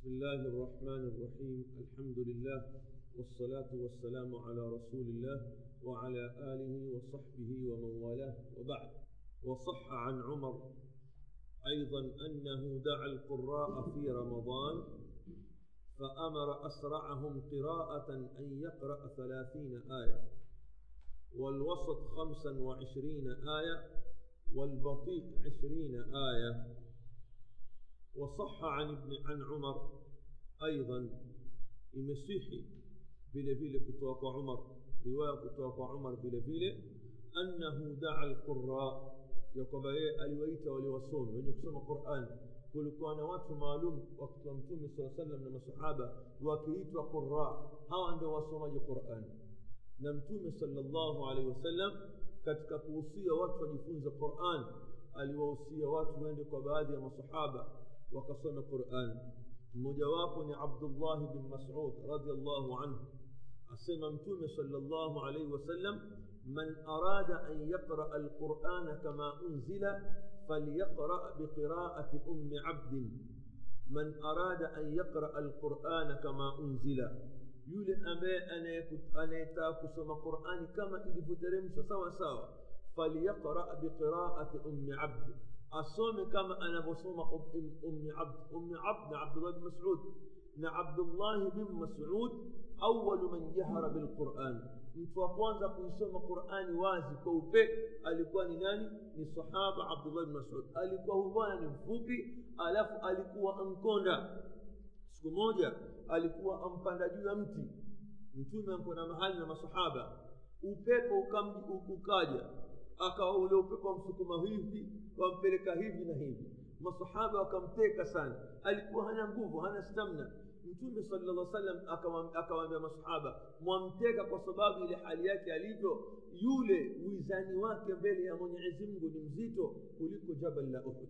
بسم الله الرحمن الرحيم. الحمد لله والصلاة والسلام على رسول الله وعلى آله وصحبه ومن والاه وبعد. وصح عن عمر أيضا أنه دعا القراء في رمضان فأمر أسرعهم قراءة أن يقرأ ثلاثين آية والوسط خمسا وعشرين آية والبطيء عشرين آية وصح عن ابن عن عمر أيضا. المسيحي بلبيل كتواق عمر رواية كتواق عمر بلبيل أنه دعا القراء. يقبلي الويت وليوصون من القرآن. كل كان وقت معلوم وقت صلى الله عليه وسلم لما صحابة وكيت وقراء. هاو عنده وصوم القران نمتوم صلى الله عليه وسلم. katika kuhusia watu wajifunze quran aliwahusia watu wende kwa baadhi وقصم القرآن. مجواب عبد الله بن مسعود رضي الله عنه. أسمى متومي صلى الله عليه وسلم من أراد أن يقرأ القرآن كما أنزل فليقرأ بقراءة أم عبد. من أراد أن يقرأ القرآن كما أنزل. يولي أبي أنا أنا يتاكسم القرآن كما إذ فترمس فليقرأ بقراءة أم عبد. 'Abd asome kama anavyosoma ummi abd ummi abd na abdullah bin mas'ud na abdullah bin mas'ud awwalu man jahara bilquran mtu wa kwanza kuisoma qurani wazi kwa upe alikuwa ni nani ni sahaba abdullah bin mas'ud alikuwa huyu bwana ni mfupi alafu alikuwa ankonda siku moja alikuwa ampanda juu ya mti mtume ampona mahali na masahaba upepo ukaja akawa ule upepo wamsukuma hivi wampeleka hivi na hivi masahaba wakamteka sana alikuwa hana nguvu hana stamna mtume sallallahu wasallam akawaambia masahaba mwamteka kwa sababu ile hali yake alivyo yule wizani wake mbele ya mwenyezi mungu ni mzito kuliko jabal la uhud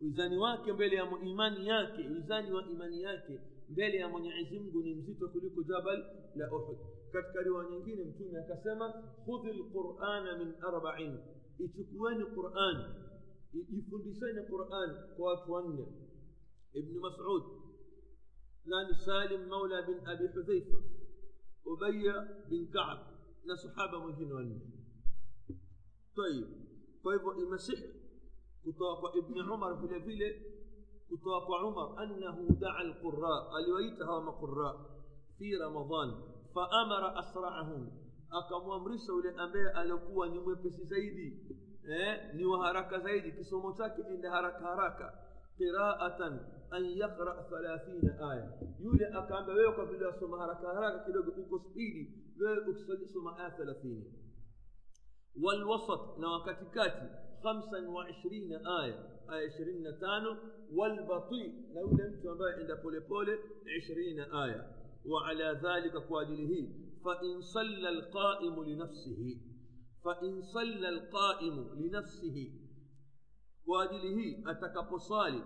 wizani wake mbele ya imani yake wizani wa imani yake mbele ya mwenyezi mungu ni mzito kuliko jabal la uhud katika riwaya nyingine mtume akasema khudhi lqurana min arbain ichukueni quran ifundisheni quran kwa watu wanne ibni masud nani salim maula bin abi hudhaifa ubaya bin kab na sahaba mwingine wanne tayib kwa hivyo imesihi kutoka kwa ibni umar vile vile kutoka kwa umar annahu daa alqura aliwaita hawa maqura fi ramadan faamara asra'ahum akamwamrisha yule ambaye alikuwa ni mwepesi zaidi eh, ni wa haraka zaidi kisomo chake ende haraka haraka qiraatan an yaqra 30 aya yule akaambia wewe kwa vile wasoma haraka haraka kidogo uko spidi wewe ukisoma aya 30 والوسط wakatikati 25 aya aya 25 والبطيء na yule mtu ambaye enda polepole 20 aya وعلى ذلك كواجله فإن صلى القائم لنفسه فإن صلى القائم لنفسه كواجله أتك بصالي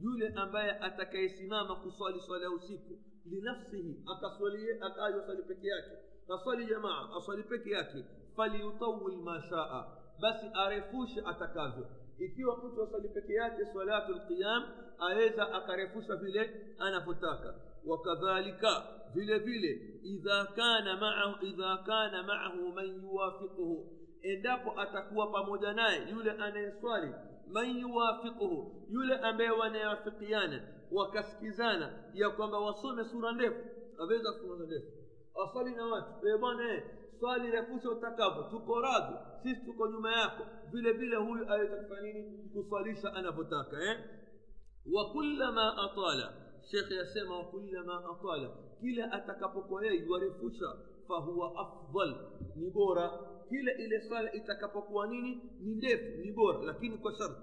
يولي أمبايا أتك يسمام كصالي صلى وسيك لنفسه أكصلي أكاي وصلي بكياك أصلي جماعة أصلي بكياك فليطول ما شاء. بس أرفوش أتكاذو ikiwa mtu asali peke yake salatu lqiyam aweza akarefusha vile anavyotaka wakadhalika vile vile idha kana ma'ahu idha kana ma'ahu man yuwafiquhu. Endapo atakuwa pamoja naye yule anayeswali man yuwafiquhu yule ambaye wanayafikiana wakasikizana ya kwamba wasome sura ndefu. Aweza kusoma ndefu. Aswali na watu. E bwana eh swali refusha utakavyo tuko radhi. Sisi tuko nyuma yako. Vile vile huyu aweza kufanya nini? Kuswalisha anavyotaka eh? Wa kullama atala shekhe yasema wa kullama atala kila atakapokuwa yeye yuarefusha fahuwa afdal ni bora kila ile swala itakapokuwa nini ni ndefu ni bora lakini kwa sharti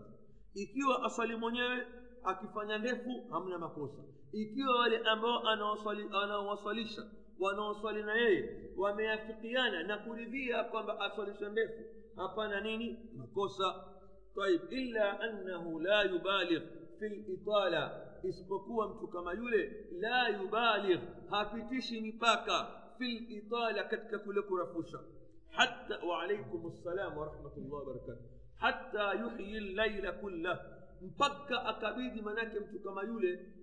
ikiwa aswali mwenyewe akifanya ndefu hamna makosa ikiwa wale ambao anaowaswalisha wanaoswali na yeye wameafikiana na kuridhia kwamba aswalisha ndefu hapana nini makosa طيب إلا أنه لا يبالغ في الإطالة isipokuwa mtu kama yule la yubaligh hapitishi mipaka fil itala katika kule kurafusha hatta wa alaikum assalam wa rahmatullahi wa barakatuh hatta yuhyi llaila kullah mpaka akabidi manake mtu kama yule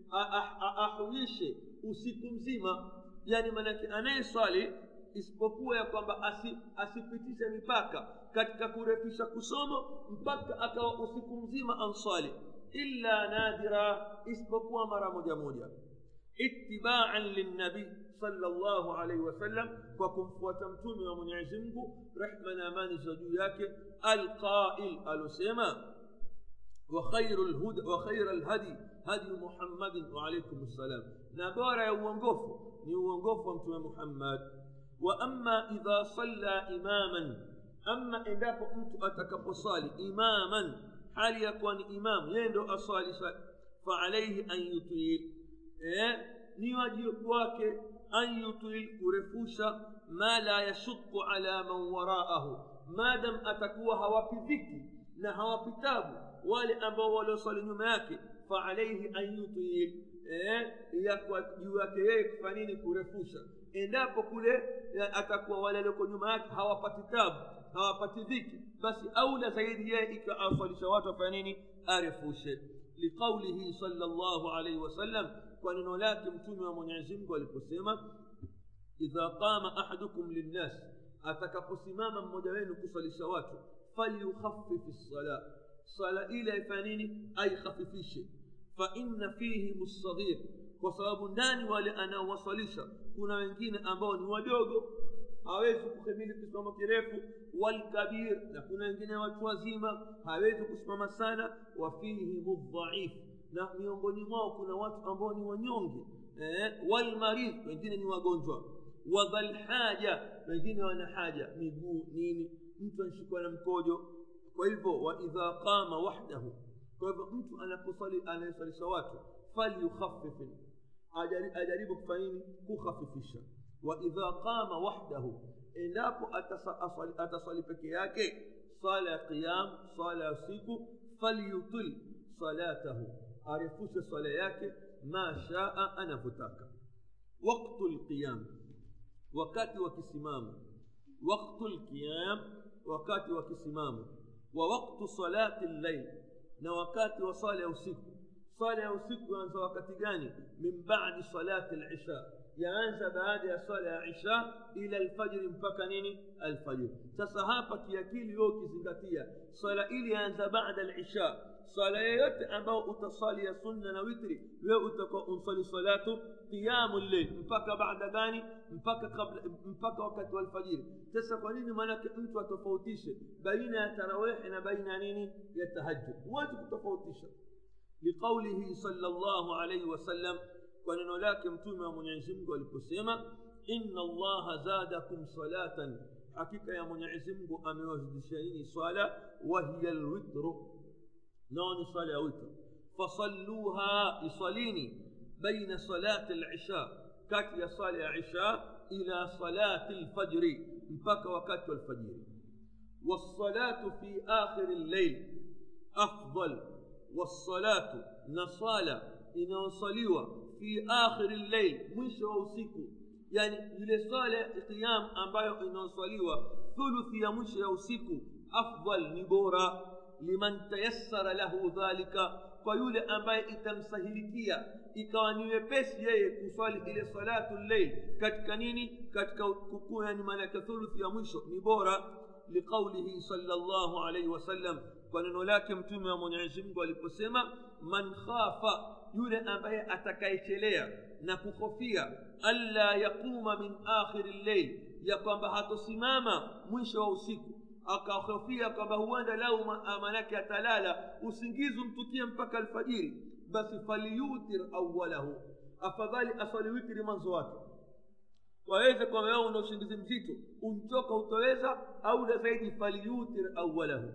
ahuishe usiku mzima yani maanake anayeswali isipokuwa ya kwamba asi, asipitishe mipaka katika kurefisha kusoma mpaka akawa usiku mzima answali إلا نادرا إسبقوا مرة مجمودا اتباعا للنبي صلى الله عليه وسلم. وكم فوتمتم ومن عزمك رحمنا ما نزدو ياك القائل ألسيما وخير الهدى وخير الهدي هدي محمد وعليكم السلام. نبارا يوانقف يوانقف وأنتم محمد. وأما إذا صلى إماما أما إذا كنت أتكب صالي إماما إماما حال يكون إمام يندو أصالي فعليه أن يطيل إيه نيواجب واكي أن يطيل كرفوشا ما لا يشق على من وراءه ما دم أتكوى هواpi dhiki na hawapi tabu wale ambao walioswali nyuma yake faalaihi an yutil eh, juu yake yeye kufanya nini kurefusha endapo kule atakuwa wale walioko nyuma yake hawapati tabu hawapati dhiki basi aula zaidi yeye ikiwa awaswalisha watu afanya nini arefushe liqaulihi sala llahu alaihi wasallam kwa neno lake mtume wa mwenyezi mungu aliposema idha qama ahadukum linnas atakaposimama mmoja wenu kuswalisha watu falyukhafifi lsala sala ile aifanya nini aikhafifishe faina fihim lsaghir kwa sababu ndani wale anaowaswalisha kuna wengine ambao ni wadogo hawezi kuhimili kisimamo kirefu walkabir na kuna wengine watu wazima hawezi kusimama sana wa fihim na miongoni mwao kuna watu ambao ni wanyonge eh, walmaridh wengine ni wagonjwa wadhalhaja wengine wana haja miguu nini mtu anashikwa na mkojo kwa hivyo waidha qama wahdahu kwa hivyo mtu anaposali anayesalisha watu falyukhafifin ajaribu kufanya kukhafifisha وإذا قام وحده انداب اتصلي بكياك صلى قيام صلى سيك فليطل صلاته. عرفوش صلاياك ما شاء أنا فتاك. وقت القيام وقت وكسمام. وقت القيام وقت وكسمام. ووقت صلاة الليل نوقات وصلاة وسيك صلاة وسيك وانزا وقت من بعد صلاة العشاء. Yaanza baada ya sala ya isha ila alfajiri mpaka nini alfajiri sasa hapa kiakili wewe ukizingatia sala ili yaanza baada alisha sala yoyote ambao utasali ya sunna na witri wewe utakuwa unsali salatu qiyamu llail mpaka baada gani mpaka kabla mpaka wakati wa alfajiri sasa kwa nini maanake mtu atofautishe baina ya tarawihi na baina ya nini ya tahajjud huwezi kutofautisha liqaulihi sala llahu alaihi wasallam kwa neno lake mtume wa mwenyezi mungu aliposema inna allaha zadakum salatan hakika ya mwenyezi mungu amewazidisha nini swala wahiya lwitru nao ni swala ya witr fasalluha isalini baina salati lisha kati ya sala ya isha ila salati lfajri mpaka wakati wa lfajiri والصلاة في آخر الليل أفضل والصلاة نصالة inaosaliwa في آخر الليل مش وسيكو يعني لصالة قيام أمبايو إنه صليوة ثلث يا مش وسيكو أفضل نبورة لمن تيسر له ذلك فيولي أمبايو إتم سهلكية إكوان يبس يي إلى صلاة الليل كتكنيني كتكوكو يعني ملك ثلث يا مش نبورة لقوله صلى الله عليه وسلم ولكن تم يا منعزم قال من خاف yule ambaye atakayechelea na kuhofia alla yaquma min akhiri llail ya kwamba hatosimama mwisho wa usiku akahofia kwamba huenda lau manake atalala usingizi umtukie mpaka alfajiri basi falyutir awalahu afadhali aswali mwanzo wake waweze kwamba wewe una usingizi mzito untoka utoweza au la zaidi falyutir awalahu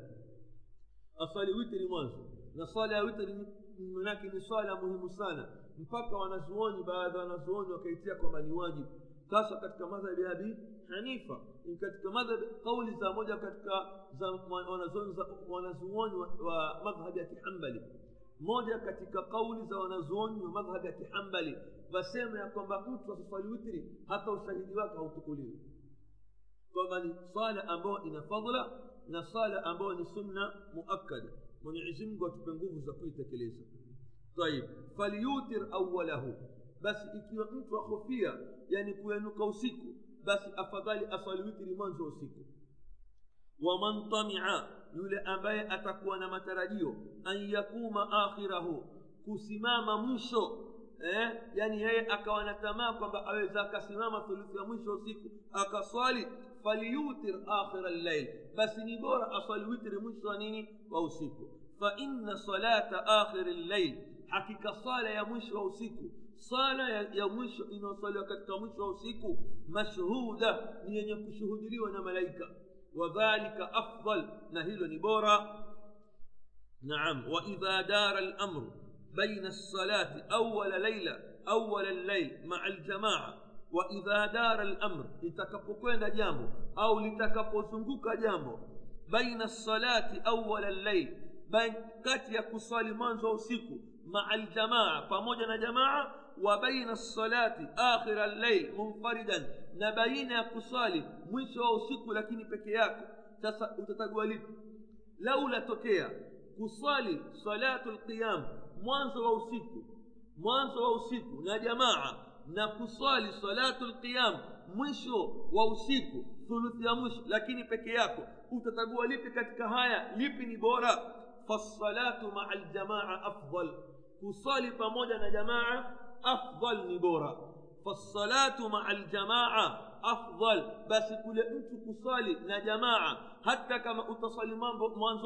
aswali mwanzo na swala ya witri manake ni swala muhimu sana. Mpaka wanazuoni baadhi ya wanazuoni wakaitia kwamba ni wajibu. Hasa katika madhhabi ya abi hanifa. Katika madhhabi kauli za moja katika wanazuoni wa, madhhabi ya kihambali. Moja katika kauli za wanazuoni wa madhhabi ya kihambali. Wasema ya kwamba mtu asiswali witri hata ushahidi wake hautukuliwi. Kwamba ni swala ambayo ina fadla na swala ambayo ni sunna muakkada mwenyezi mungu atupe nguvu za kuitekeleza tayib falyutir awalahu basi ikiwa mtu ahofia yani kuenuka usiku basi afadhali aswali witri mwanzo wa usiku waman tamia yule ambaye atakuwa na matarajio an yakuma akhirahu kusimama mwisho eh? yani yeye akawa na tamaa kwamba aweza akasimama thuluthi ya mwisho usiku akaswali falyutir akhira llail basi ni bora aswali witri mwisho wa nini wa usiku faina salata akhiri llail hakika sala ya mwisho wa usiku sala ya, ya mwisho inayosaliwa katika mwisho wa usiku mashhuda ni yenye kushuhudiliwa na malaika wadhalika afdal na hilo ni bora naam waidha dara lamru بين الصلاة أول ليلة أول الليل مع الجماعة. وإذا دار الأمر لتكبكوين جامو أو لتكبوزنقوك جامو بين الصلاة أول الليل بين كاتيا كصالي مانزو سيكو مع الجماعة فموجنا جماعة وبين الصلاة آخر الليل منفردا نبين كصالي peke yako sasa utachagua lipi laula tokea kusali salatu lqiyam mwanzo wa usiku mwanzo wa usiku na jamaa na kuswali salatu lqiyam mwisho wa usiku thuluthi ya mwisho lakini peke yako utachagua lipi katika haya lipi ni bora fassalatu maa ljamaa afdal kusali pamoja na jamaa afdal ni bora فالصلاة مع الجماعة أفضل. بس كل أنت تصلي لا جماعة. حتى كما أتصلي ما ما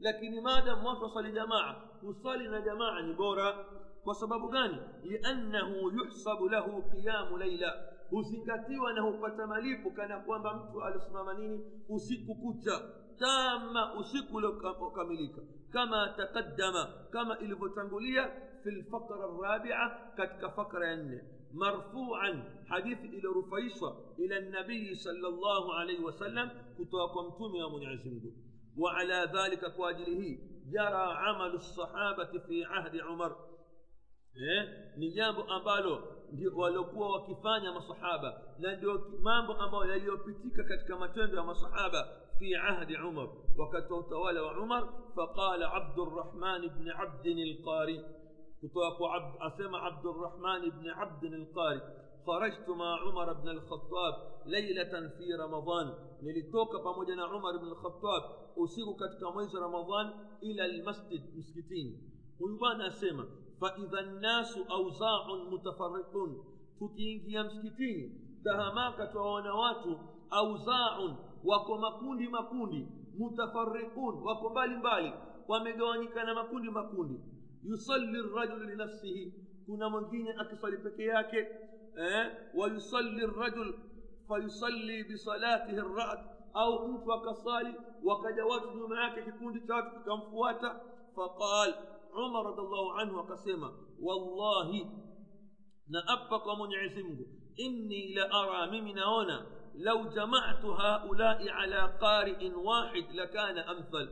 لكن ماذا ما تصلي جماعة؟ تصلي لا جماعة نبورة وسبب غاني. لأنه يحسب له قيام ليلة. وزكتي وأنه بتماليك كان قوام بمت على سمامنيني وسيك كوتا تام أسيك كمليك كما تقدم. كما إلفو في الفقرة الرابعة. كتك فقرة مرفوعا حديث إلى رفيصة إلى النبي صلى الله عليه وسلم كتوكمتم يا منعزم وعلى ذلك كواجله جرى عمل الصحابة في عهد عمر eh, ni jambo ambalo waliokuwa wakifanya masahaba na ndio mambo ambayo yaliyopitika katika matendo ya masahaba fi ahdi umar wakati wa utawala wa umar faqala abdurrahman bni abdin lqari كتاب عبد أسمى عبد الرحمن بن عبد القاري خرجت مع عمر بن الخطاب ليلة في رمضان. من نلتوك بمجن عمر بن الخطاب. أسيق كتكميز رمضان إلى المسجد مسكتين. ويبان أسمى فإذا الناس أوزاع متفرقون. تكينك يمسكتين تهماك توانوات أوزاع وكمكون مكون متفرقون وكو بالي ومجوانيك أنا مكون مكوني, yusalli rajulu linafsihi kuna mwingine akisali peke yake eh, wayusalli rajul fayusalli bisalatihi rad au mtu akasali wakaja watu nyuma yake kikundi cha watu kikamfuata faqal umar radiallahu anhu akasema wallahi naapa kwa mwenyezi mungu inni la ara mimi naona lau jamatu haulai ala qariin wahid lakana amthal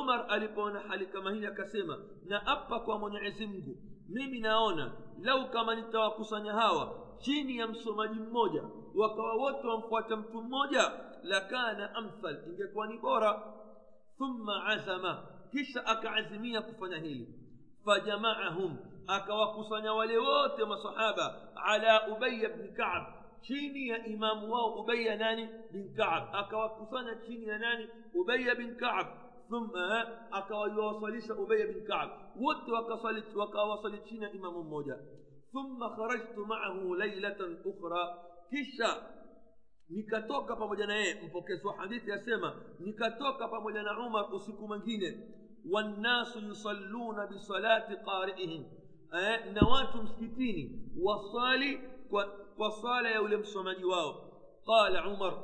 umar alipoona hali kama hii akasema naapa kwa mwenyezi mungu mimi naona lau kama nitawakusanya hawa chini ya msomaji mmoja wakawa wote wamfuata mtu mmoja lakana amthal ingekuwa ni bora thumma azama kisha akaazimia kufanya hili fajamaahum akawakusanya wale wote masahaba ala ubaya bni kaab chini ya imamu wao ubaya nani bin kaab akawakusanya chini ya nani ubaya bin kaab thumma akawawasalisha ubaya bin kaab wote wakawasali chini ya imamu mmoja thumma kharajtu maahu lailatan ukhra kisha nikatoka pamoja na yeye mpokezi wa hadithi yasema nikatoka pamoja na umar usiku mwingine wannasu yusalluna bisalati qariihim eh, na watu msikitini wasali kwa, kwa sala ya ule msomaji wao qala umar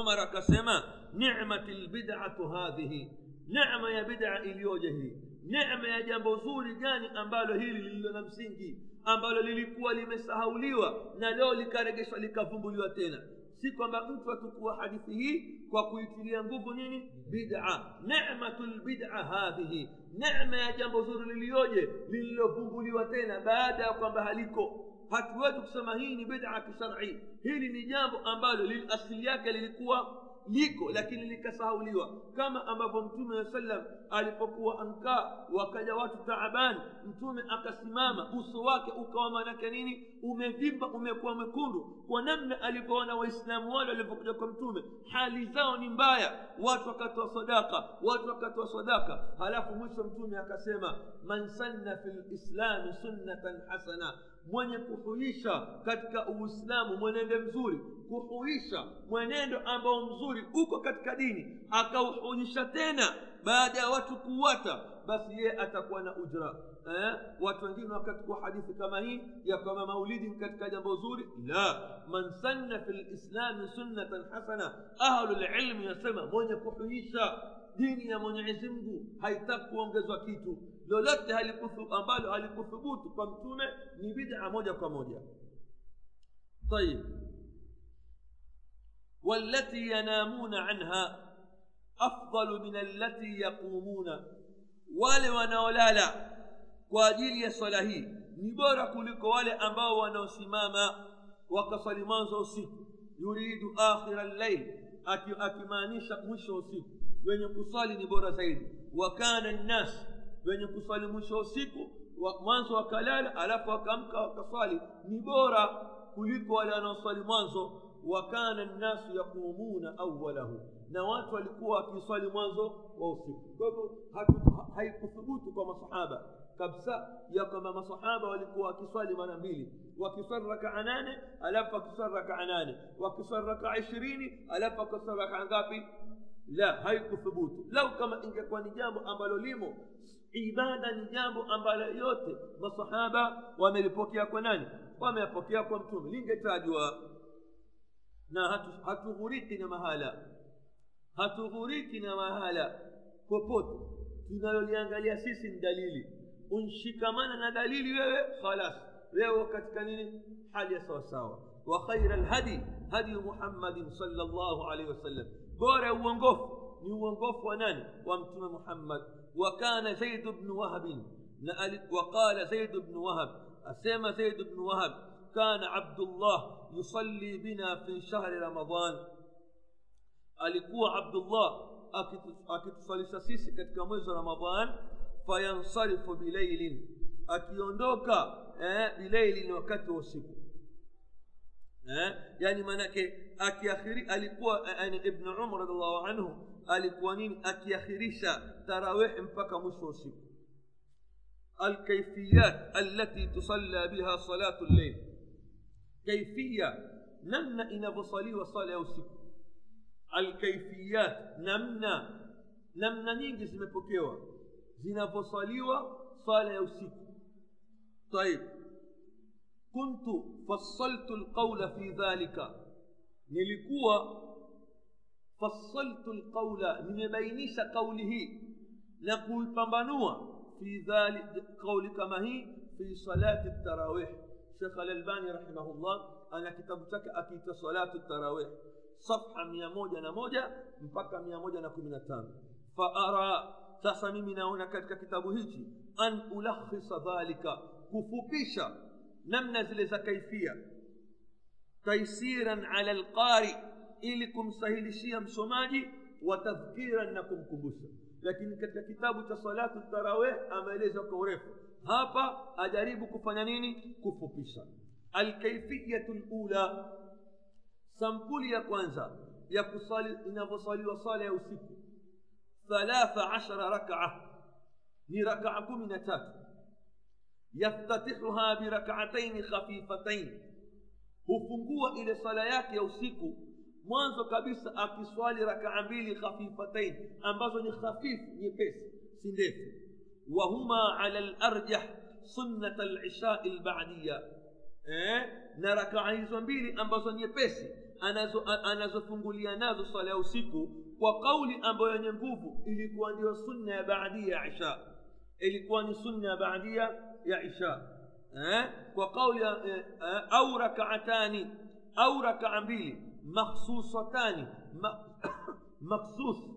umar akasema nicmat lbidatu hadhihi. Nema ya bida iliyoje hii? Nema ya jambo zuri gani ambalo hili lililo na msingi ambalo lilikuwa limesahauliwa na leo likaregeshwa likavumbuliwa tena? Si kwamba mtu atukua hadithi hii kwa kuitilia nguvu nini? Bida. Nematu lbida hadhihi. Nema ya jambo zuri liliyoje lililovumbuliwa tena baada ya kwamba haliko? Hatuwezi kusema hii ni bida kisharci hili ni jambo ambalo asili yake lilikuwa liko lakini likasahauliwa kama ambavyo mtume wa sallam alipokuwa ankaa wakaja watu taabani mtume akasimama uso wake ukawa manake nini umevimba umekuwa mwekundu kwa namna alivyoona waislamu wale walivyokuja kwa mtume hali zao ni mbaya watu wakatoa sadaka watu wakatoa sadaka halafu mwisho mtume akasema man sanna fi lislami sunnatan hasana mwenye kuhuisha katika uislamu mwenendo mzuri kuhuisha mwenendo ambao mzuri uko katika dini akauhuisha tena baada ya watu kuwata basi yeye atakuwa na ujra eh? watu wengine wakachukua hadithi kama hii ya kwamba maulidi katika jambo zuri la man sanna fi lislami sunnatan hasana ahlulilmi yasema mwenye kuhuisha dini ya mwenyezi mungu haitaki kuongezwa kitu lolote halikuthu, ambalo halikuthubutu kwa mtume ni bid'a moja kwa moja طيب والتي ينامون عنها أفضل من التي يقومون wale wanaolala kwa ajili ya swala hii ni bora kuliko wale ambao wanaosimama wakaswali mwanzo usiku yuridu akhira llail akimaanisha mwisho usiku wenye kuswali ni bora zaidi wa kana nnas wenye kuswali mwisho usiku mwanzo wakalala alafu wakamka wakaswali ni bora kuliko wale wanaoswali mwanzo wa kana nnasu yaqumuna awalahu na watu walikuwa wakiswali mwanzo wa usiku kwa hivyo haikuthubutu kwa masahaba kabisa ya kwamba masahaba walikuwa wakiswali mara mbili wakiswali rakaa nane alafu wakiswali rakaa nane wakiswali rakaa ishirini alafu wakiswali rakaa ngapi la haikuthubutu lau kama ingekuwa ni jambo ambalo limo ibada ni jambo ambalo yote masahaba wamelipokea kwa nani wameyapokea kwa mtume lingetajwa na hatughuriki na mahala hatughuriki na mahala popote tunaloliangalia sisi ni dalili unshikamana na dalili wewe khalas wewe katika nini hali ya sawasawa wa khaira lhadi hadi muhammadin salllahu alaihi wasallam bora ya uongofu ni uongofu wa nani wa mtume muhammad wa kana zaid bnu wahabin na waqala zaid bnu wahab asema zaid bnu wahab kana abdullah yusalli bina fi shahri ramadan alikuwa abdullah akitusalisha sisi katika mwezi wa ramadan fayansarifu bilailin akiondoka eh, bilailin wakati wa usiku eh, yani maanake akiakhiri alikuwa yani ibnu umar radiallahu anhu alikuwa nini akiakhirisha tarawih mpaka mwisho usiku الكيفيات التي تصلى بها صلاة الليل كيفية نمنا إن بصلي وصلاة usiku alkaifiyat namna namna nyingi zimepokewa zinavyosaliwa sala ya usiku طيب كنت فصلت القول في ذلك nilikuwa fassaltu lqaula nimebainisha kauli hii na kuipambanua fi dhalik kauli kama hii fi salati tarawih shekh alalbani rahimahullah ana kitabu chake akiita salatu tarawih na moja mpaka mia moja na kumi na tano faara sasa mimi naona katika kitabu hichi an ulakhisa dhalika kufupisha namna zile za kaifia تيسيرا على القارئ إليكم سهل شيم سماجي وتذكيرا نكم كبوسا لكن كتاب صلاة التراويح أماليزا كوريف هابا أدريب كفنانيني كفو بيسا الكيفية الأولى سمبولي كوانزا يكصالي إن بصالي وصالي يوسيكو ثلاث عشر ركعة. لركعكم من تاتو يفتتحها بركعتين خفيفتين. Hufungua ile sala yake ya usiku mwanzo kabisa akiswali rakaa mbili khafifatain ambazo ni khafifu nyepesi si ndefu wahuma ala larjah sunnat lishai lbadiya eh? na rakaa hizo mbili ambazo nyepesi anazofungulia anazo nazo swala ya usiku kwa kauli ambayo yenye nguvu ilikuwa ndio sunna ya baadia ya isha ilikuwa ni sunna ya baadia ya isha إيه؟ وقول إيه؟ أو ركعتان أو ركعان بيلي مخصوصتان مخصوص.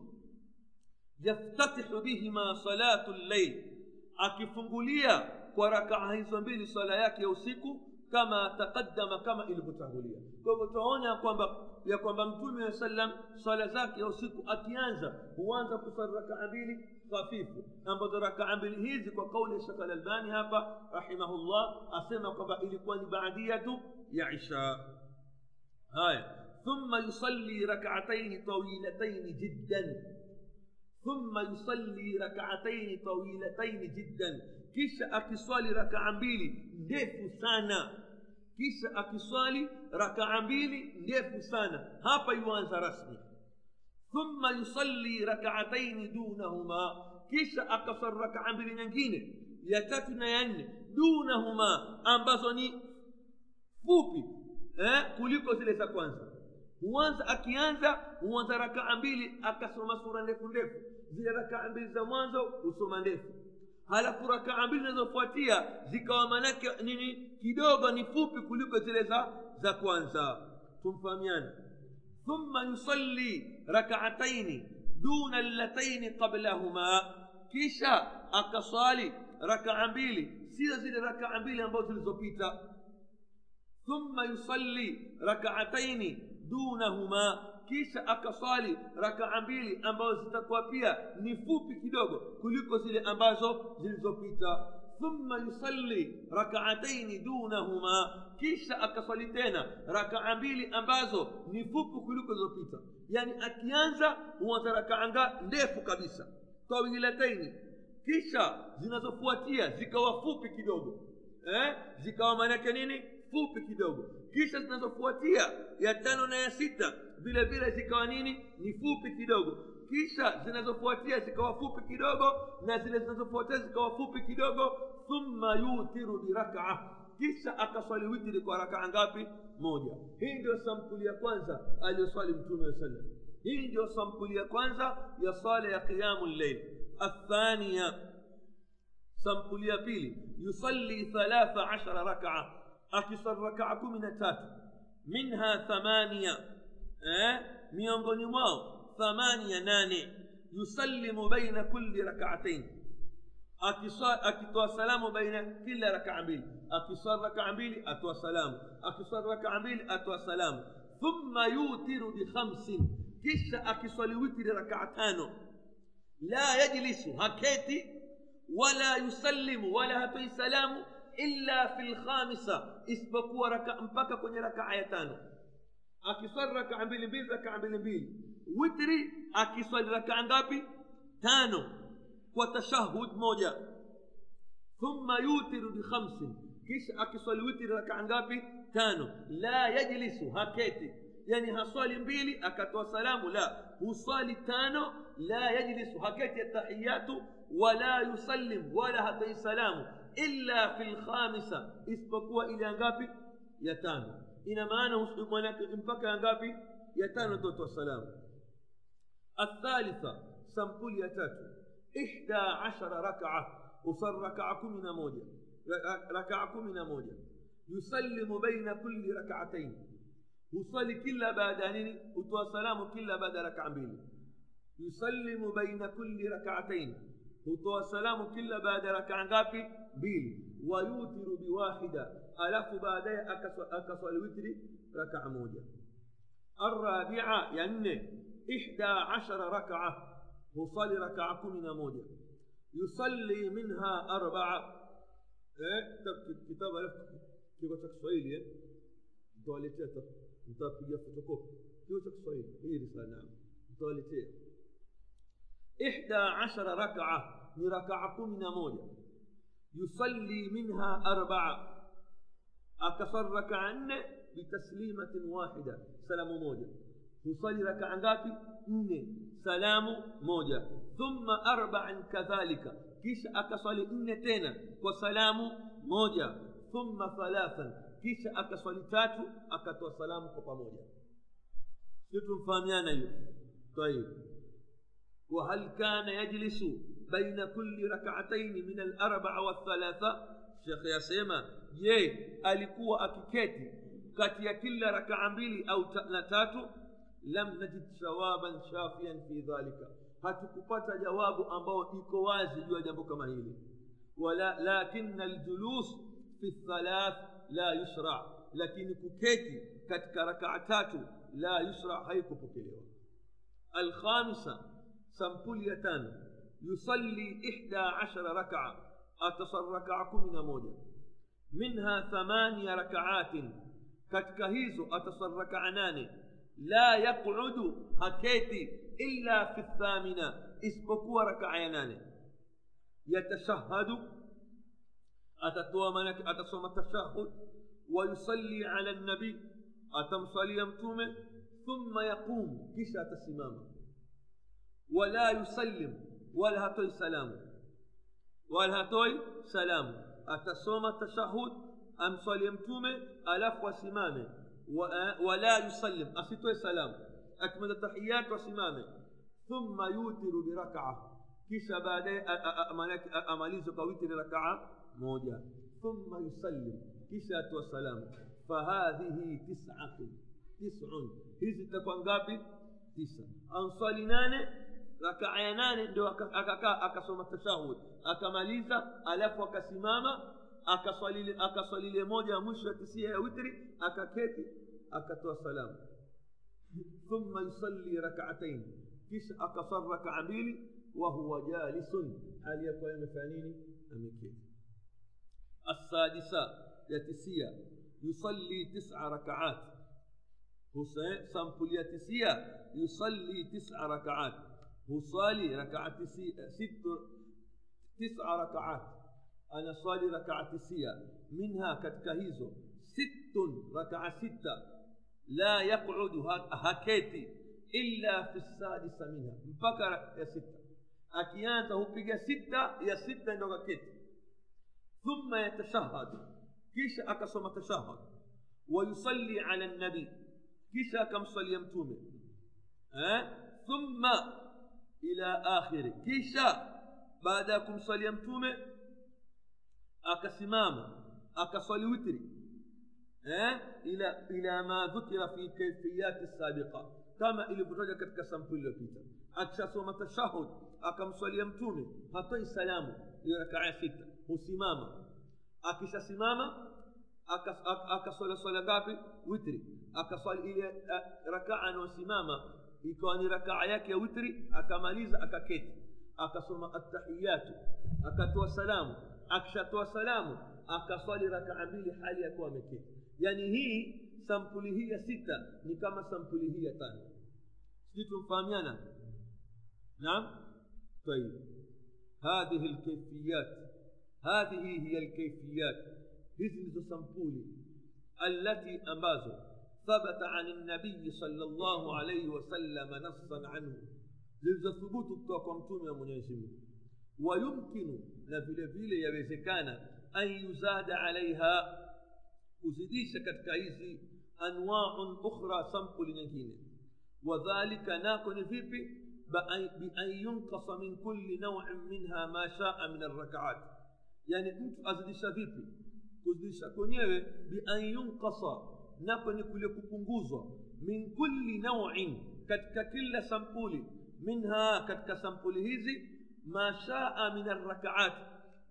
يفتتح بهما صلاة الليل. أكفنقوليا وركع هيزون بيلي صلاة يوسيكو كما تقدم كما إلبتغوليا وقتعونا قوامب يقوم بمتومي صلى الله عليه وسلم صلاة يوسيكو أكيانزا. وانزا كفر ركعان بيلي hafifu ambazo rakaa mbili hizi kwa kauli ya shekh alalbani hapa rahimahullah asema kwamba ilikuwa ni baadiyatu ya isha haya ثم يصلي ركعتين طويلتين جدا ثم يصلي ركعتين طويلتين جدا kisha akiswali rakaa mbili ndefu sana kisha akiswali rakaa mbili ndefu sana hapa yuanza rasmi thumma yusalli rakaataini dunahuma kisha akaswali rakaa mbili nyingine ya tatu na ya nne dunahuma ambazo ni fupi eh, kuliko zile za kwanza. Huanza akianza huanza rakaa mbili akasoma sura ndefu ndefu. Zile rakaa mbili za mwanzo husoma ndefu. Halafu rakaa mbili zinazofuatia zikawa manake nini? Kidogo ni fupi kuliko zile za za kwanza. Tumfahamiana thumma yusalli ركعتين دون اللتين قبلهما. كيشا أكصالي ركع بيلي. سيزيد ركع بيلي أنبوت الزبيتا ثم يصلي ركعتين دونهما. كيشا أكصالي ركع بيلي أنبوت التقوابية نفو بكدوغ كلكو سيد أنبازو زلزبيتا ثم يصلي ركعتين دونهما. كيشا أكصالي تينا. ركع بيلي أنبازو نفو بكلكو زبيتا yani akianza huanza rakaa ndefu kabisa. Tawilataini kisha zinazofuatia zikawa fupi kidogo. Eh? zikawa maanake nini? Fupi kidogo. Kisha zinazofuatia ya tano na ya sita vile vile zikawa nini? Ni fupi kidogo. Kisha zinazofuatia zikawa fupi kidogo na zile zinazofuatia zikawa fupi kidogo thumma yutiru birakaa kisha akaswali witiri kwa rakaa ngapi moja hii ndio sampuli ya kwanza aliyoswali mtume wa sallam hii ndio sampuli ya kwanza ya sala ya qiyamu llail athania sampuli ya pili yusalli thalatha ashara rakaa akiswali rakaa kumi na tatu minha thamania eh? miongoni mwao thamania nane yusallimu baina kulli rakaatain akitoa salamu baina kila rakaa mbili akiswali rakaa mbili atoa salamu akiswali rakaa mbili atoa salamu thumma yutiru bikhamsin kisha akiswali witri rakaa tano la yajlisu haketi wala yusallimu wala hatoi salamu illa fi lkhamisa isipokuwa raka mpaka kwenye rakaa ya tano akiswali rakaa mbili mbili rakaa mbili mbili witri akiswali rakaa ngapi tano tashahud moja thumma yutiru bikhamsin kisha akiswali witri rakaa ngapi tano la yajlisu haketi yani haswali mbili akatoa salamu la huswali tano la yajlisu haketi atahiyatu wala yusallim wala hatoi salamu illa fi lkhamisa isipokuwa ile ngapi ya tano ina maana mpaka ya ngapi ya tano ndotoa salamu إحدى عشر ركعة وصل ركعة كمنا موجة ركعة كمنا موجة. يسلم بين كل ركعتين. وصلي كلا بعد نيني وتوا سلام كلا بعد ركعة بيلي يسلم بين كل ركعتين وتوا سلام كلا بعد ركعة غابي بيلي ويوتر بواحدة. ألف بعد أكسر الوتر ركعة موجة. الرابعة يعني إحدى عشر ركعة وصلي ركعة كمنا موجة يصلي منها أربعة إيه كتاب ألف كيف تكسويلي mtawaletea mtapiga fotokopi hiyo cha kiswahili hii risala naam mtawaletea ihda ashara rakaa ni rakaa kumi na moja yusalli minha arbaa akasali rakaa nne bitaslimatin wahida salamu moja husali rakaa ngapi nne salamu moja thumma arbaan kadhalika kisha akaswali nne tena kwa salamu moja thumma thalathan kisha akaswali tatu akatoa salamu kwa pamoja sio tumfahamiana hiyo طيب وهل كان يجلس بين كل ركعتين من الأربع والثلاثة شيخ يسمى je alikuwa akiketi kati ya kila rakaa mbili لم نجد ثوابا شافيا في ذلك. هتكبت جواب أمبو إيكو وازي ولكن الجلوس في الثلاث لا يسرع لكن كوكيتي كتك ركعتاتو لا يسرع هيكو بكيليو الخامسة سمبولية يصلي إحدى عشر ركعة. أتصر ركعكم من منها ثمانية ركعات. كتكهيزو أتصر ركعناني yaqudu haketi illa fi thamina isipokuwa rakaa ya nane yatashahadu atatoa manake atasoma tashahud ويصلي على النبي. أتمصلي يمتومه. ثم يقوم كيش تسمامه ولا يسلم. ولا هتوي سلام. ولا هتوي سلام. أتصوم التشهد. أم صلي يمتومه. ألف وسمامه. ولا يسلم. أسيتو السلام أكمل التحيات وسمامه ثم يوتر بركعة. كيش بعد أمالك أماليز قويتر ركعة موجة. ثم يسلم. كيش السلام. فهذه تسعة. تسعة هذه تكون قابل تسعة أنصالي ناني؟ ركعة ناني. دو أكا أكا أكا سوما التشاهد أكا ماليزا ألف وكسمامة؟ Akaswalile moja ya mwisho ya tisia ya witri akaketi akatoa salamu thumma yusalli rakaatain kisha akaswali rakaa mbili wahuwa jalisun hali ya kuwa amefanya nini ameketi السادسة يتسيا يصلي تسع ركعات حسين سامبل يتسيا يصلي تسع ركعات هصالي ركعة ست تسع ركعات أنا صالي ركعة سيا منها كتكهيزو. ست ركعة ستة. لا يقعد هكيتي إلا في السادسة منها. مبكر يا ستة. أكيانتا هو بيجا ستة يا ستة نوغا كيتي ثم يتشهد. كيش أكسم تشهد؟ ويصلي على النبي. كيش أكم صلي يمتومي أه؟ ثم إلى آخره. كيش بعدكم صلي أكسمام أكصلي وتري أه؟ إلى إلى ما ذكر في كيفيات السابقة kama ilivyotaja katika sampuli iliyopita akishasoma tashahud akamswalia mtume hatoi salamu hiyo rakaa ya sita husimama akishasimama akaswala swala ngapi witri akaswali ile rakaa anayosimama ikawa ni rakaa yake ya witri akamaliza akaketi akasoma attahiyatu akatoa salamu akishatoa salamu akaswali rakaa mbili hali ya kuwa ameketi yani hii sampuli hii ya sita ni kama sampuli hii ya tano sijui tumfahamiana naam طيب هذه الكيفيات هذه هي الكيفيات hizi sampuli التي ambazo ثبت عن النبي صلى الله عليه وسلم نصا عنه kutoka kwa mtume wa mwenyezi mungu na vile vile yawezekana an yuzada alaiha kuzidisha katika hizi anwaun ukhra sampuli nyingine wadhalika nako ni vipi bian yunkasa min kulli nauin minha ma shaa min arrakaat yani mtu azidisha vipi kuzidisha kwenyewe bian yunkasa nako ni kule kupunguzwa min kulli nauin katika kila sampuli minha katika sampuli hizi ma shaa min arrakaat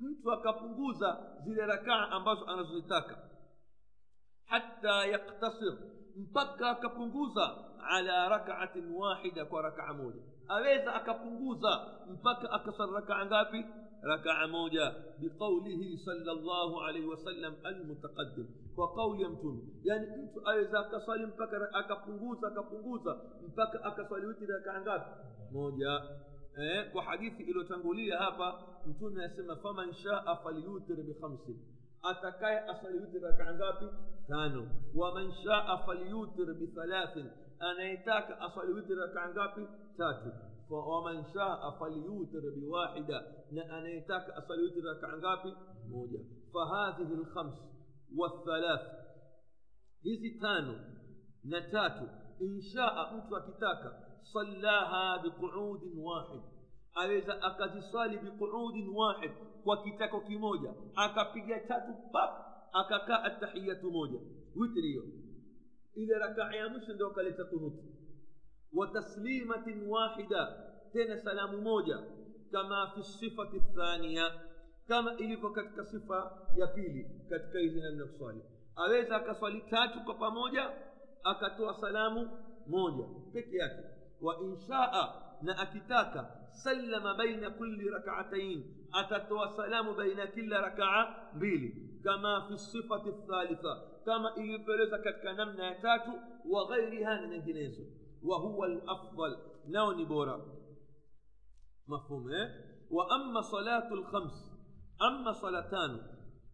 mtu akapunguza zile rakaa ambazo anazozitaka حتى يقتصر mpaka akapunguza ala rakaatin wahida kwa rakaa moja aweza akapunguza mpaka akasali rakaa ngapi rakaa moja biqaulihi salllahu alaihi wasallam almutaqadim kwa kauli ya mtume yani mtu aweza akaswali mpaka akapunguza akapunguza mpaka akaswali witi rakaa ngapi moja eh, kwa hadithi iliyotangulia hapa mtume asema faman shaa falyutir bikhamsin atakaye asaliutir rakaa ngapi tano waman shaa falyutir bithalathin anayetaka asaliutir rakaa ngapi tatu waman shaa falyutir biwahida na anayetaka asaliutir rakaa ngapi moja fahadhihi lkhams wathalath hizi tano na tatu inshaa mtu akitaka sallaha biquudin wahid aweza akaziswali biquudin wahid kwa kitako kimoja akapiga tatu pap akakaa atahiyatu moja witri hiyo ile rakaa ya mwisho ndio akaleta kunuti wa taslimatin wahida tena salamu moja kama fi sifati thania kama ilivyo katika sifa ya pili katika hizi namna kuswali aweza akaswali tatu kwa pamoja akatoa salamu moja peke yake وإن شاء نأكتاك سلم بين كل ركعتين. أتتوا سلام بين كل ركعة بيلي كما في الصفة الثالثة. كما إيبرزك كنم ناتاتو وغيرها ننجنيزو وهو الأفضل. نوني بورا مفهوم إيه؟ وأما صلاة الخمس أما صلاتان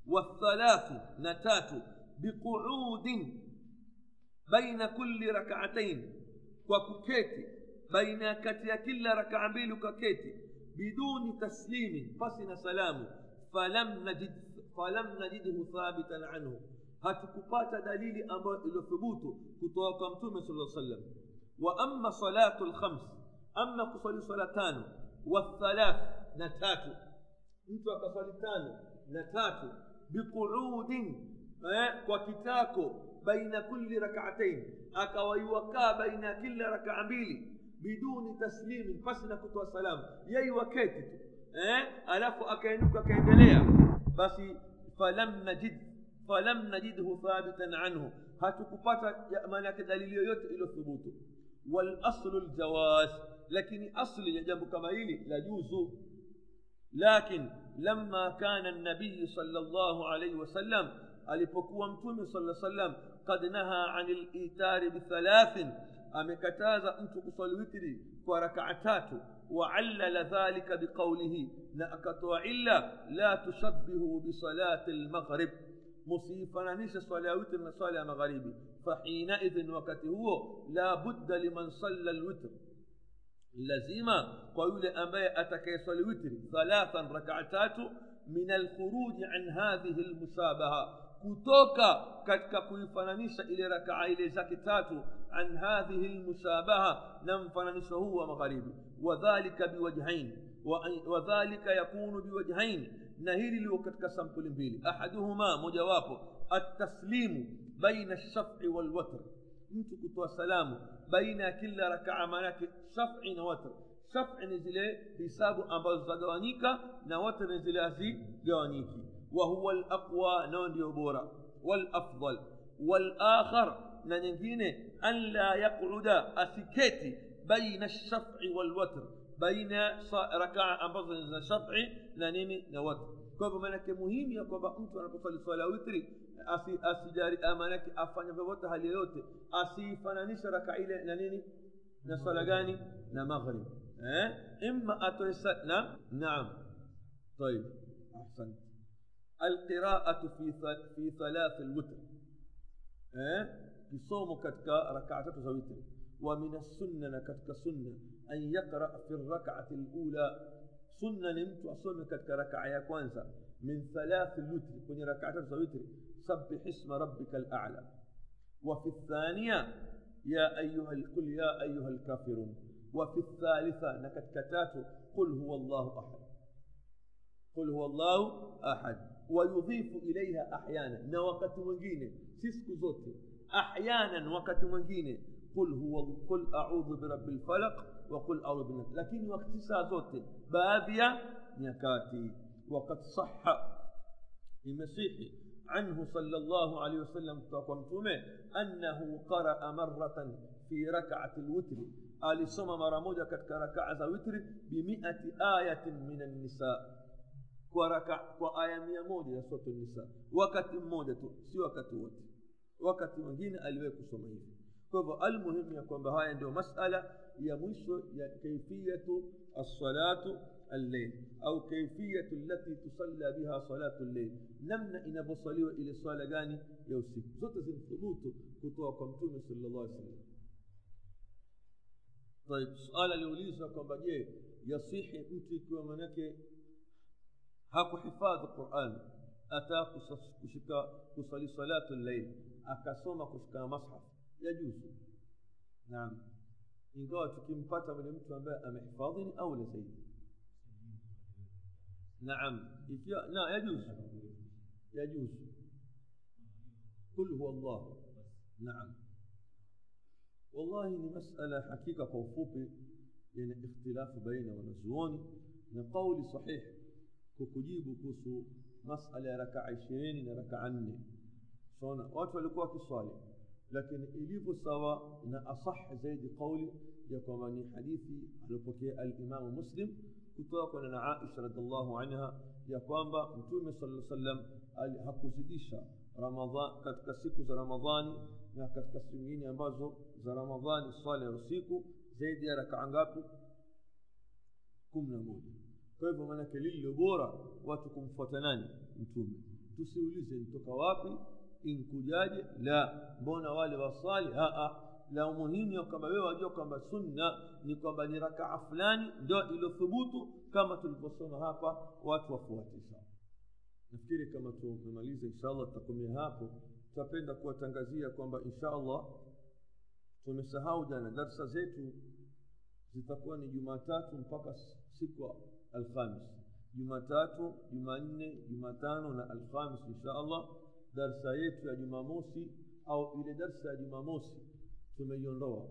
والثلاث نتات بقعود بين كل ركعتين بين كل ركعتين وككيتي بين كتي كل ركعة mbili ukaketi بدون تسليم فسن سلام فلم نجد فلم نجده ثابتا عنه hatukupata dalili ambayo iliyothubutu kutoka kwa mtume sala sallam wa amma salatu lkhams ama kuswali swala tano wathalath na tatu mtu akaswali tano na tatu biquudin eh, kwa kitako بين كل ركعتين. أكو يوكا بين كل ركعة ميلي. بدون تسليم. فسنا كتوى السلام. يي وكيتت إيه؟ ألف أكينوك كيدليا. بس فلم نجد. فلم نجده ثابتا عنه. هتكبت يأمنك دليل يوت إلى ثبوته والأصل الجواز. لكن أصل يا جنب كمايلي لا يوزو لكن لما كان النبي صلى الله عليه وسلم. alipokuwa mtume sala salam قد نهى عن الإيتار بثلاث. أمكتاز أنت قصال وكري وركعتات وعلل ذلك بقوله نأكت وإلا لا تشبه بصلاة المغرب. مصيفا نيش صلاة من صلاة المغرب فحينئذ وقت هو لا بد لمن صلى الوتر. لزيما قول أمي أتكي صلى وتر ثلاثا ركعتات من الخروج عن هذه المشابهة. Kutoka katika kuifananisha ile rakaa ile zake tatu an hadhihi lmushabaha na mfananisho huu wa magharibi wadhalika biwajhain wadhalika yakunu biwajhain na hili liwo katika sampuli mbili ahaduhuma mojawapo attaslimu baina lshafi walwatr mtu kutoa salamu baina ya kila rakaa maanake shafi na watr shafi ni zile hisabu ambazo zagawanyika na watr ni zile hazigawanyiki وهو الأقوى نون يبورا والأفضل والآخر نانجين أن لا يقعد أسكيتي بين الشفع والوتر بين ركع أمبرز الشفع نانيني نوتر. كوبا منك مهم يا كوبا أنت أنا بصلي صلاة وتر أسي أسي داري أمانك أفن يبوت هاليوت أسي فنانيش ركع إلى نانيني نصلى جاني نمغرب إيه؟ إما أتوسل نعم؟ نعم. طيب أحسنت. القراءة في في ثلاث الوتر. إيه؟ يصوم كتكا ركعتك زويتر. ومن السنة كتكا سنة أن يقرأ في الركعة الأولى سنة نمت وصوم كتكا ركعة يا كوانزا من ثلاث الوتر كوني ركعتك زويتر سبح اسم ربك الأعلى. وفي الثانية يا أيها قل يا أيها الكافرون وفي الثالثة نكت قل هو الله أحد قل هو الله أحد ويضيف إليها أحيانا. نوقت مجينة. سيسكو زوتي. أحيانا وقت مجينة. قل هو قل أعوذ برب الفلق وقل أعوذ بالناس. لكن وقت زوتي. بادية نكاتي وقد صح لمسيحي عنه صلى الله عليه وسلم تقمتم أنه قرأ مرة في ركعة الوتر. آل سما مرموجة كتك ركعة وتر بمئة آية من النساء. وركع وآية مية موجة صوت النساء وقت موجة سي وقت وتر وقت mwingine aliwahi kusoma hivi kwa hivyo almuhimu ya kwamba haya ndio masala ya mwisho ya kaifiyatu assalatu الليل أو كيفية التي تصلى بها صلاة الليل نمنا إن بصلي إلى صلاة ya usiku zote zinathubutu kutoka kwa mtume sallallahu alaihi wasallam طيب suala liulizwa kwamba je yasihi mtu ikiwa manake hakuhifadhi quran ata kushika kusali salatu llail akasoma kushika mashaf yajuzu naam ingawa tukimpata yule mtu ambaye amehifadhi ni aula zaidi نعم لا يجوز يجوز قل هو الله نعم والله ni masala hakika kwa ufupi yenye ikhtilafu baina wanazuoni na kauli sahihi kwa kujibu kuhusu masala ya rakaa ishirini na rakaa nne Unaona, watu walikuwa wakiswali, lakini ilivyo sawa na asah zaidi kauli ya kwamba ni hadithi aliyopokea alimamu Muslim kutoka kwa nana Aisha radhiallahu anha ya kwamba Mtume alaihi wasallam hakuzidisha Ramadhan katika siku za Ramadhani na katika siku nyingine ambazo za Ramadhani swala ya usiku zaidi ya rakaa ngapi? kumi na moja. Kwa hivyo maanake lililo bora watu kumfuata nani? Mtume. Tusiulize ntoka wapi, inkujaje? La, mbona wale waswali? La, umuhimu ya kwamba wewe wajua kwamba sunna ni kwamba ni rakaa fulani ndio iliyothubutu, kama tulivyosoma hapa, watu wafuate. Nafikiri kama tumemaliza, inshallah tutakomea hapo. Tutapenda kuwatangazia kwamba inshallah tumesahau jana, darsa zetu zitakuwa ni Jumatatu mpaka siku Alhamis, Jumatatu, Jumanne, Jumatano na Alhamis insha Allah. Darsa yetu ya Jumamosi au ile darsa ya Jumamosi tumeiondoa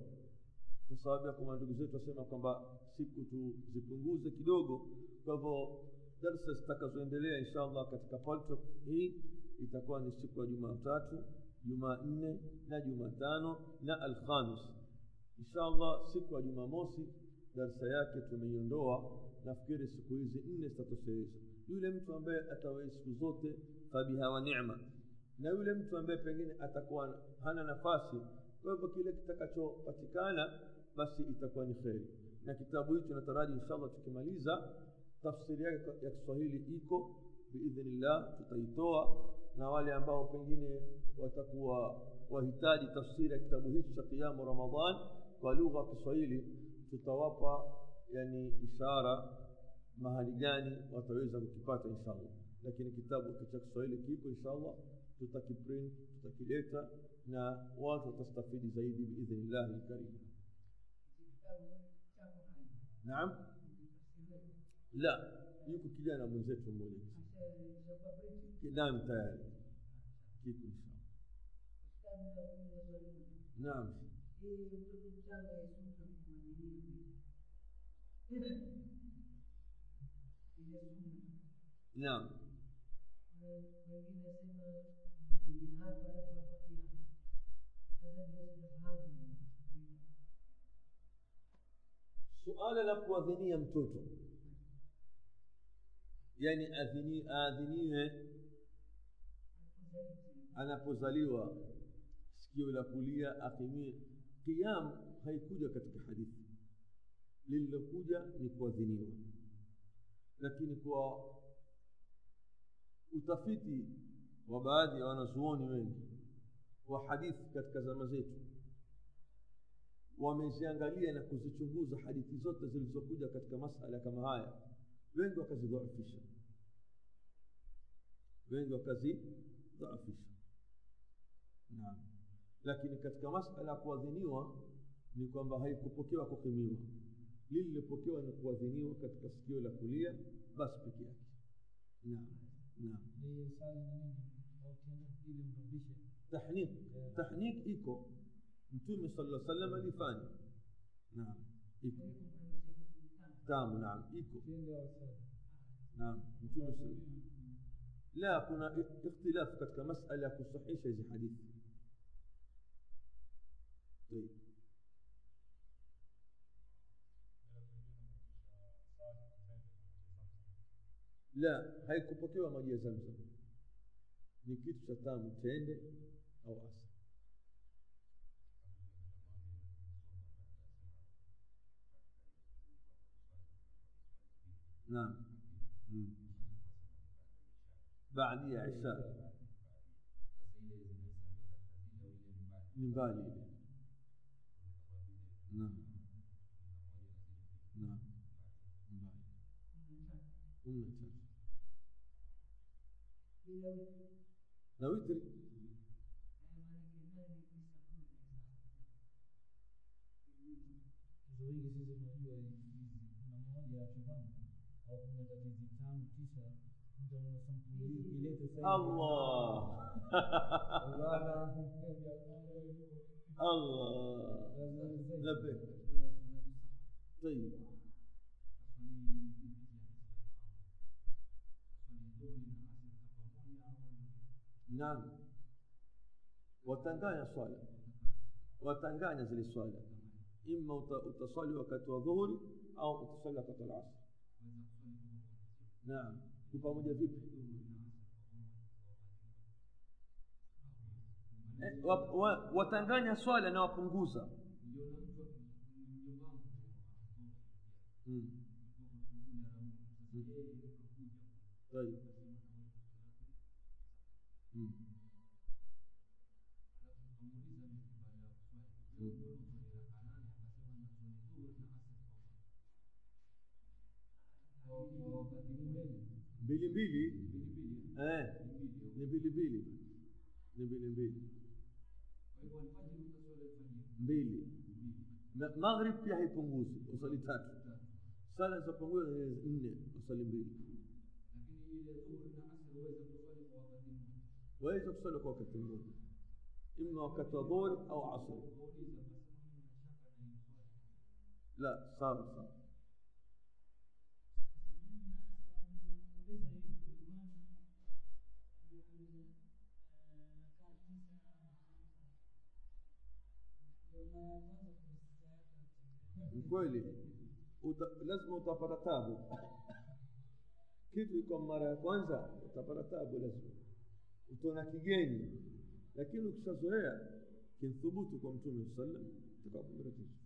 kwa sababu ya kwamba ndugu zetu wasema kwamba siku tuzipunguze kidogo. Kwa hivyo darsa zitakazoendelea insha Allah katika paltok hii itakuwa ni siku ya Jumatatu, Jumanne na Jumatano na Alhamis insha Allah. Siku ya Jumamosi darsa yake tumeiondoa. Nafikiri siku hizi nne zitatosheleza yule mtu ambaye atawai siku zote, fabiha wa nema na yule mtu ambaye pengine atakuwa hana nafasi. Kwa hivyo kile kitakachopatikana basi itakuwa ni kheri, na kitabu hicho nataraji inshallah tukimaliza tafsiri yake ya Kiswahili iko biidhnillah, tutaitoa. Na wale ambao pengine watakuwa wahitaji tafsiri ya kitabu hicho cha kiamu ramadan kwa lugha ya Kiswahili tutawapa yani ishara mahali gani wataweza kukipata inshallah, lakini kitabu cha Kiswahili kiko inshallah, tutakiprint tutakileta na watu watastafidi zaidi biidhnillahi lkarim. Naam, la yuko kijana mwenzetu mmoja naam, tayari kiko inshallah. Naam. Naam. Suala la kuadhinia mtoto, yaani adhini aadhiniwe anapozaliwa sikio la kulia, akimie. Qiyam haikuja katika hadithi, lililokuja ni kuadhiniwa. Lakini kwa utafiti wa baadhi ya wanazuoni wengi wa hadithi katika zama zetu wameziangalia na kuzichunguza hadithi zote zilizokuja katika masala kama haya, wengi wakazidhaifisha, wengi wakazidhaifisha. Naam, lakini katika masala ya kuadhiniwa ni kwamba haikupokewa kukimiwa lililopokewa ni kuadhiniwa katika sikio la kulia basi peke yake. Naam, naam. Tahniq, tahniq iko Mtume sallallahu alaihi wasallam alifanya. Naam, iko tamu. Naam, iko naam. Mtume sallallahu la, kuna ikhtilafu katika masala ya kusahisha hizi hadithi. La, haikupokewa maji ya Zamzam, ni kitu cha tamu, tende au asa. Naam, baada ya isha ni mbali ile. Naam, naam, mbali na witri wengi sisi tunajua kuna moja ya chuvani au kuna tatizi tano tisa mtu anaona sampuli ilete sasa Allah Allah labbaik طيب nani watanganya swala. Watanganya zile swala. Ima utaswali wakati wa dhuhuri au utaswali wakati wa asri naam. Ni pamoja vipi? Eh, watanganya swala na wapunguza. Hmm. Hmm. بيلي بيلي إيه نبيلي بيلي نبيلي بيلي بيلي مغرب بيها يبونغوز وصلي تات صلاة سبونغوز إني وصلي بيلي وإذا تصلي وقت المغرب إما وقت الظهر أو عصر لا صار صار kweli. Uta, lazima utapata tabu. Kitu kwa mara ya kwanza utapata tabu lazima. Utaona kigeni. Lakini ukishazoea kinthubutu kwa mtume sallam tukakumratisa